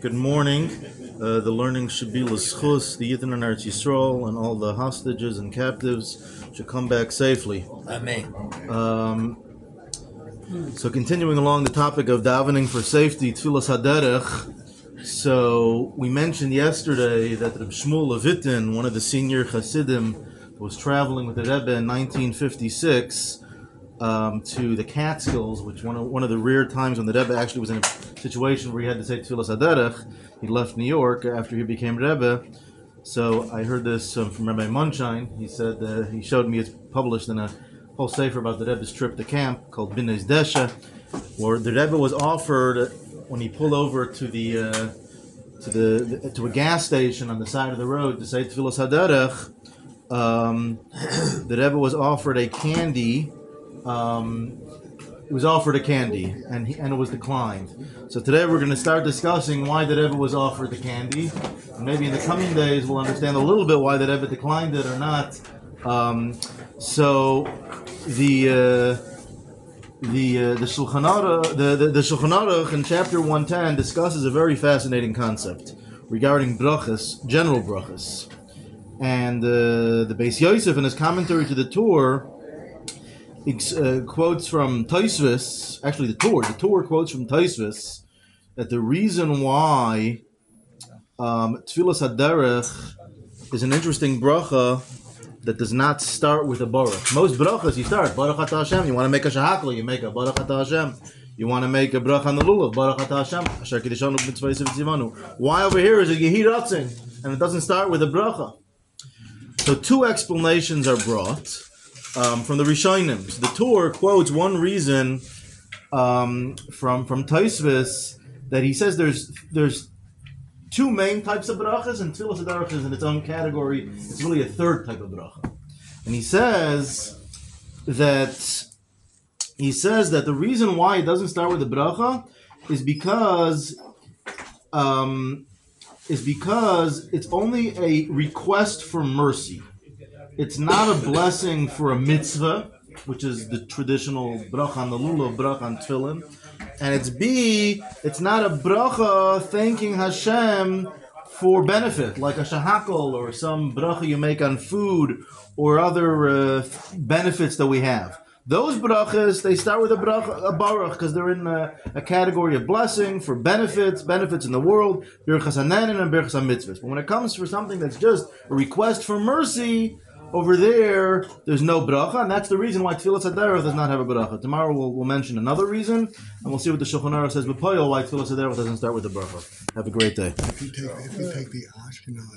Good morning. Uh, the learning should be l'schus, the Yidden and Eretz Yisrael, and all the hostages and captives should come back safely. Amen. Um, so, continuing along the topic of davening for safety, Tfilas Haderech. So, we mentioned yesterday that Reb Shmuel Levitin, one of the senior Hasidim, was traveling with the Rebbe in 1956 um, to the Catskills, which one of, one of the rare times when the Rebbe actually was in a situation where he had to say Tfilas Haderech. He left New York after he became Rebbe. So I heard this um, from Rabbi Munshine. He said uh, he showed me it's published in a whole sefer about the Rebbe's trip to camp called Binos Deshe, where the Rebbe was offered when he pulled over to the uh, to the, to a gas station on the side of the road to say Tfilas Haderech. Um, the Rebbe was offered a candy um, he was offered a candy and he, and it was declined. So today we're going to start discussing why the Rebbe was offered the candy. And maybe in the coming days we'll understand a little bit why the Rebbe declined it or not. Um, so the uh, the uh, the Shulchan Aruch, the, the, the Shulchan Aruch in chapter 110 discusses a very fascinating concept regarding brachas, general brachas. And uh, the Beis Yosef in his commentary to the Tur uh, quotes from Tosfos, actually the Tur, the Tur quotes from Tosfos that the reason why um, Tfilas Haderech is an interesting bracha that does not start with a baruch. Most brachas you start Baruch Ata Hashem. You want to make a shahakol, you make a Baruch Ata Hashem. You want to make a bracha on the lulav, Baruch Hashem. Asher Kiddushanu V'Tzivanu. Why over here is it Yehi Ratzon, and it doesn't start with a bracha. So two explanations are brought um, from the Rishonim. The Tur quotes one reason um, from from Tosfos that he says there's there's two main types of brachas, and Tfilas Haderech is in its own category. It's really a third type of bracha, and he says that he says that the reason why it doesn't start with the bracha is because um, is because it's only a request for mercy. It's not a blessing for a mitzvah, which is the traditional bracha on the lulav, bracha on tefillin, and it's B. It's not a bracha thanking Hashem for benefit, like a shahakol or some bracha you make on food or other uh, benefits that we have. Those brachas, they start with a bracha, a baruch, because they're in a, a, category of blessing for benefits, benefits in the world, birchas and birchas mitzvahs. But when it comes for something that's just a request for mercy, over there, there's no bracha, and that's the reason why Tfilas Haderech does not have a bracha. Tomorrow we'll, we'll mention another reason, and we'll see what the Shulchan Aruch says Poyol why Tfilas Haderech doesn't start with the bracha. Have a great day. If you take, if you take the Ashkenaz